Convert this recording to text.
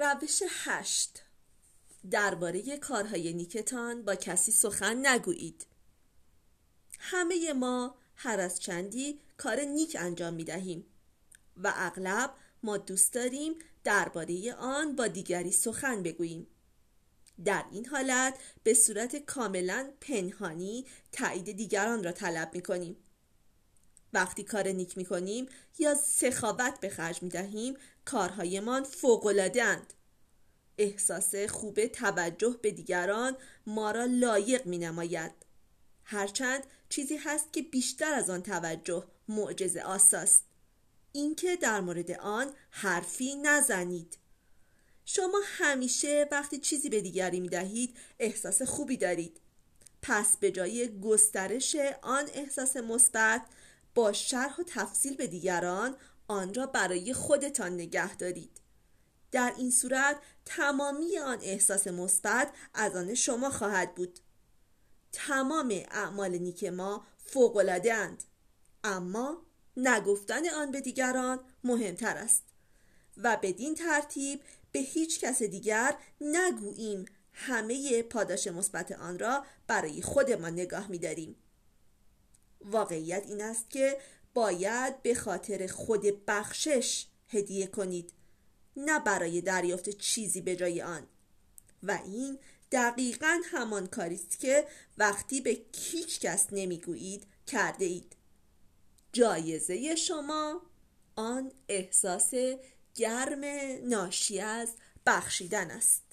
روش هشت. درباره کارهای نیکتان با کسی سخن نگویید. همه ما هر از چندی کار نیک انجام می دهیم و اغلب ما دوست داریم درباره آن با دیگری سخن بگوییم. در این حالت به صورت کاملا پنهانی تایید دیگران را طلب می کنیم. وقتی کار نیک می کنیم یا سخاوت به خرج می دهیم کارهایمان اند. احساس خوب توجه به دیگران ما را لایق می نماید هرچند چیزی هست که بیشتر از آن توجه معجز آساست. اینکه در مورد آن حرفی نزنید. شما همیشه وقتی چیزی به دیگری می دهید احساس خوبی دارید. پس به جای گسترش آن احساس مثبت با شرح و تفصیل به دیگران آن را برای خودتان نگه دارید. در این صورت تمامی آن احساس مثبت از آن شما خواهد بود. تمام اعمال نیک ما فوقالعاده اند. اما نگفتن آن به دیگران مهمتر است و بدین ترتیب به هیچ کس دیگر نگوییم همه پاداش مثبت آن را برای خودمان نگاه می‌داریم. واقعیت این است که باید به خاطر خود بخشش هدیه کنید. نه برای دریافت چیزی به جای آن. و این دقیقا همان کاری است که وقتی به هیچ کس نمی‌گویید کرده اید. جایزه شما آن احساس گرم ناشی از بخشیدن است.